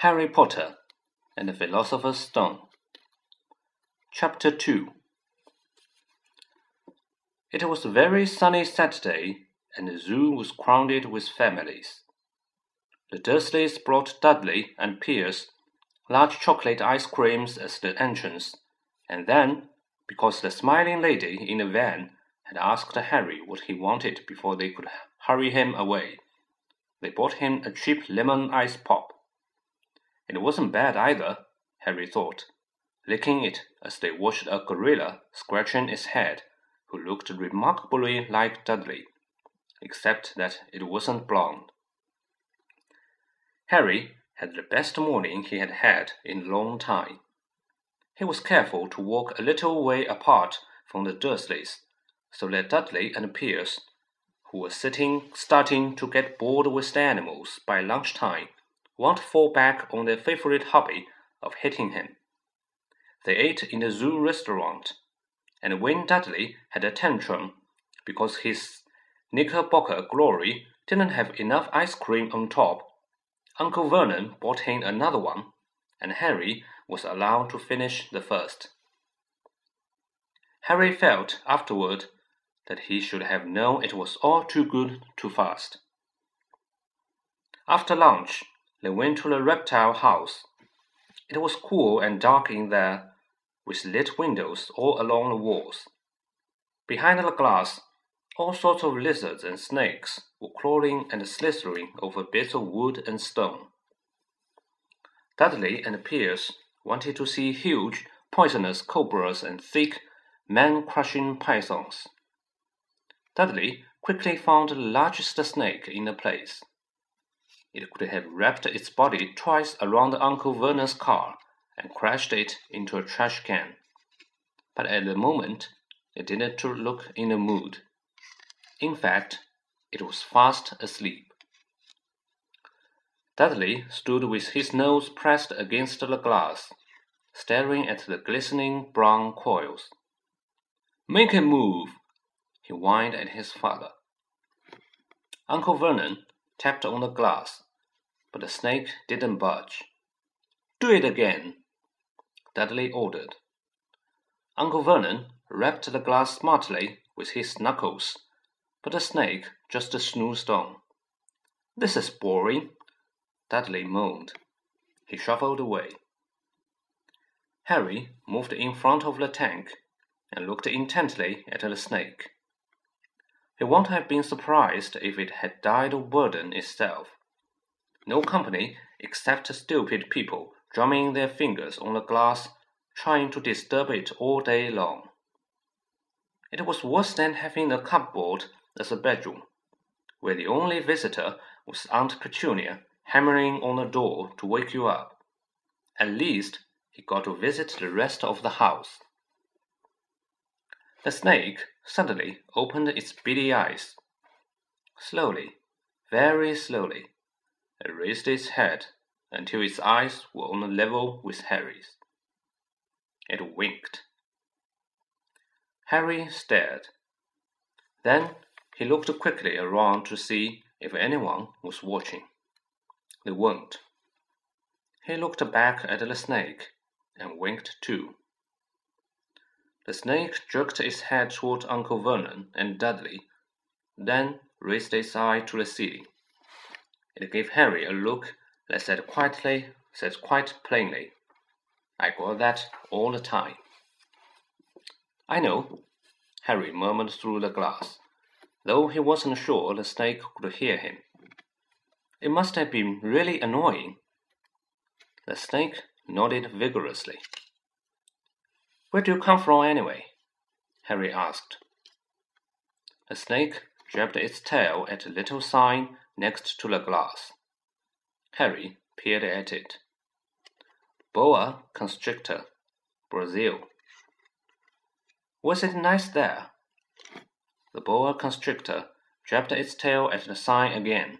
Harry Potter and the Philosopher's Stone. Chapter 2 It was a very sunny Saturday, and the zoo was crowded with families. The Dursleys brought Dudley and Piers large chocolate ice creams as the entrance, and then, because the smiling lady in the van had asked Harry what he wanted before they could hurry him away, they bought him a cheap lemon ice pop. It wasn't bad either, Harry thought, licking it as they watched a gorilla scratching its head, who looked remarkably like Dudley, except that it wasn't blond. Harry had the best morning he had had in a long time. He was careful to walk a little way apart from the Dursleys, so that Dudley and Piers, who were sitting starting to get bored with the animals by lunch time, won't fall back on their favorite hobby of hitting him. They ate in the zoo restaurant, and when Dudley had a tantrum because his Knickerbocker glory didn't have enough ice cream on top, Uncle Vernon bought him another one, and Harry was allowed to finish the first. Harry felt afterward that he should have known it was all too good too fast. After lunch, they went to the reptile house. It was cool and dark in there, with lit windows all along the walls. Behind the glass, all sorts of lizards and snakes were crawling and slithering over bits of wood and stone. Dudley and Piers wanted to see huge, poisonous cobras and thick, man crushing pythons. Dudley quickly found the largest snake in the place. It could have wrapped its body twice around Uncle Vernon's car and crashed it into a trash can. But at the moment, it didn't look in the mood. In fact, it was fast asleep. Dudley stood with his nose pressed against the glass, staring at the glistening brown coils. Make a move, he whined at his father. Uncle Vernon tapped on the glass, but the snake didn't budge. Do it again, Dudley ordered. Uncle Vernon rapped the glass smartly with his knuckles, but the snake just snoozed on. This is boring, Dudley moaned. He shuffled away. Harry moved in front of the tank and looked intently at the snake. He wouldn't have been surprised if it had died of burden itself. No company except stupid people drumming their fingers on the glass, trying to disturb it all day long. It was worse than having a cupboard as a bedroom, where the only visitor was Aunt Petunia hammering on the door to wake you up. At least he got to visit the rest of the house. The snake suddenly opened its beady eyes. Slowly, very slowly, it raised its head until its eyes were on a level with Harry's. It winked. Harry stared. Then he looked quickly around to see if anyone was watching. They weren't. He looked back at the snake and winked too. The snake jerked its head toward Uncle Vernon and Dudley, then raised its eye to the ceiling. It gave Harry a look that said quietly, said quite plainly, I got that all the time. I know, Harry murmured through the glass, though he wasn't sure the snake could hear him. It must have been really annoying. The snake nodded vigorously. Where do you come from anyway? Harry asked. A snake jabbed its tail at a little sign next to the glass. Harry peered at it. Boa constrictor, Brazil. Was it nice there? The boa constrictor jabbed its tail at the sign again,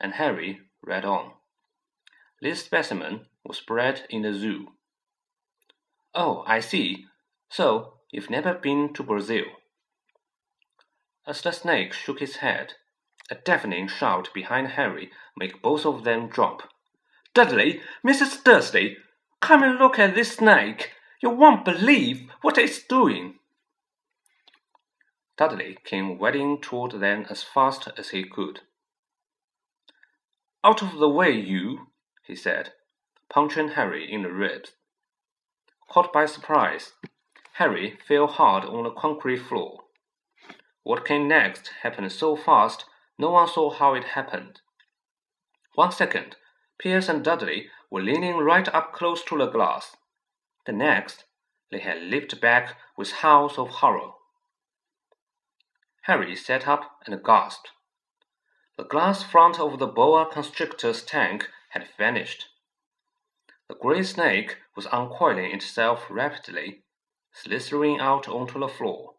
and Harry read on. This specimen was bred in the zoo. Oh, I see. So, you've never been to Brazil. As the snake shook his head, a deafening shout behind Harry made both of them jump. Dudley, Mrs. Dursley, come and look at this snake. You won't believe what it's doing. Dudley came wading toward them as fast as he could. Out of the way, you, he said, punching Harry in the ribs. Caught by surprise, Harry fell hard on the concrete floor. What came next happened so fast no one saw how it happened. One second, Piers and Dudley were leaning right up close to the glass. The next, they had leaped back with howls of horror. Harry sat up and gasped. The glass front of the boa constrictor's tank had vanished. The grey snake was uncoiling itself rapidly, slithering out onto the floor.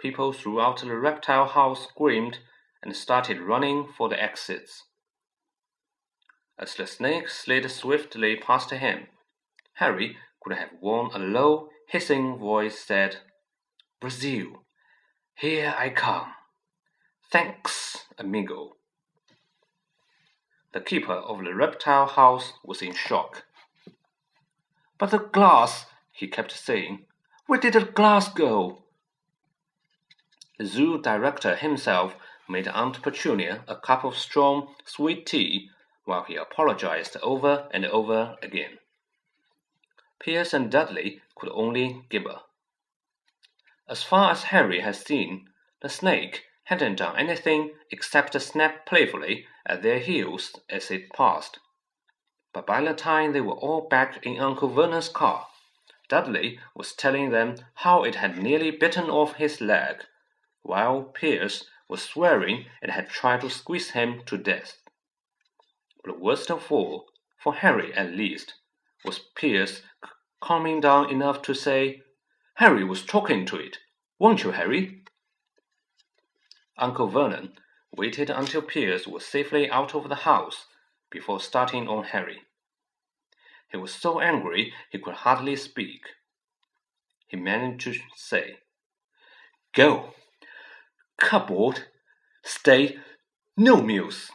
People throughout the reptile house screamed and started running for the exits. As the snake slid swiftly past him, Harry could have worn a low, hissing voice said, Brazil, here I come. Thanks, amigo. The keeper of the reptile house was in shock. But the glass, he kept saying. Where did the glass go? The zoo director himself made Aunt Petunia a cup of strong, sweet tea while he apologized over and over again. Piers and Dudley could only gibber. As far as Harry had seen, the snake hadn't done anything except snap playfully at their heels as it passed. But by the time they were all back in Uncle Vernon's car, Dudley was telling them how it had nearly bitten off his leg, while Piers was swearing it had tried to squeeze him to death. But worst of all, for Harry at least, was Piers calming down enough to say, Harry was talking to it. Won't you, Harry? Uncle Vernon waited until Piers was safely out of the house before starting on Harry. He was so angry he could hardly speak. He managed to say, Go! Cupboard! Stay! No meals!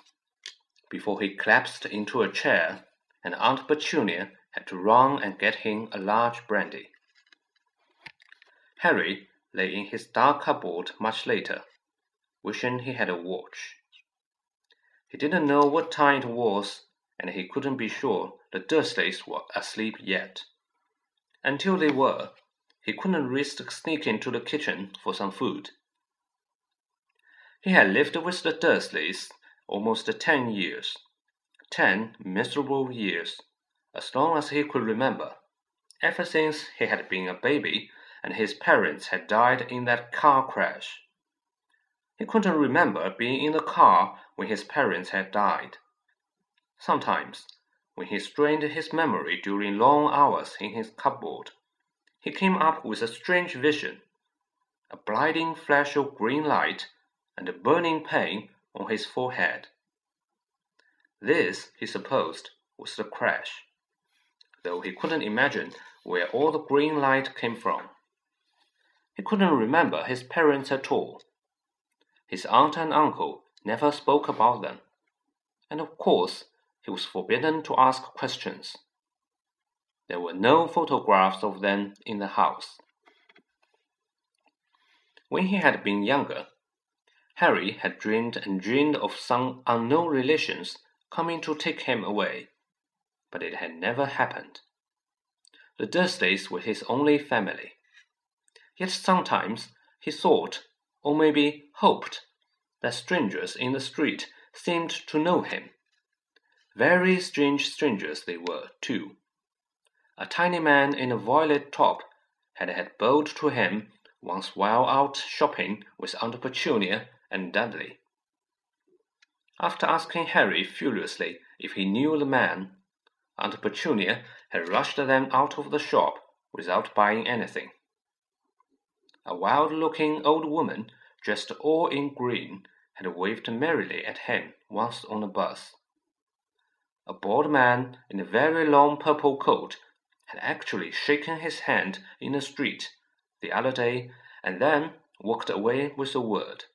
before he collapsed into a chair, and Aunt Petunia had to run and get him a large brandy. Harry lay in his dark cupboard much later, wishing he had a watch. He didn't know what time it was, and he couldn't be sure the Dursleys were asleep yet. Until they were, he couldn't risk sneaking to the kitchen for some food. He had lived with the Dursleys almost ten years. Ten miserable years, as long as he could remember, ever since he had been a baby and his parents had died in that car crash. He couldn't remember being in the car when his parents had died. Sometimes, when he strained his memory during long hours in his cupboard, he came up with a strange vision a blinding flash of green light and a burning pain on his forehead. This, he supposed, was the crash, though he couldn't imagine where all the green light came from. He couldn't remember his parents at all. His aunt and uncle never spoke about them, and of course he was forbidden to ask questions. There were no photographs of them in the house. When he had been younger, Harry had dreamed and dreamed of some unknown relations coming to take him away, but it had never happened. The Dursleys were his only family. Yet sometimes he thought, or maybe hoped, that strangers in the street seemed to know him. Very strange strangers they were, too. A tiny man in a violet top had had bowed to him once while out shopping with Aunt Petunia and Dudley. After asking Harry furiously if he knew the man, Aunt Petunia had rushed them out of the shop without buying anything. A wild looking old woman, dressed all in green, had waved merrily at him once on a bus. A bald man in a very long purple coat had actually shaken his hand in the street the other day and then walked away with a word.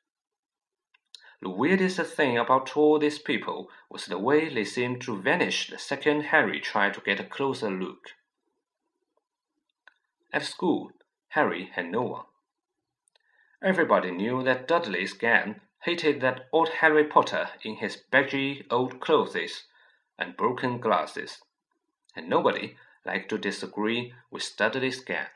the weirdest thing about all these people was the way they seemed to vanish the second Harry tried to get a closer look. At school, Harry had no one. Everybody knew that Dudley's gang hated that old Harry Potter in his baggy old clothes and broken glasses, and nobody liked to disagree with Dudley's gang.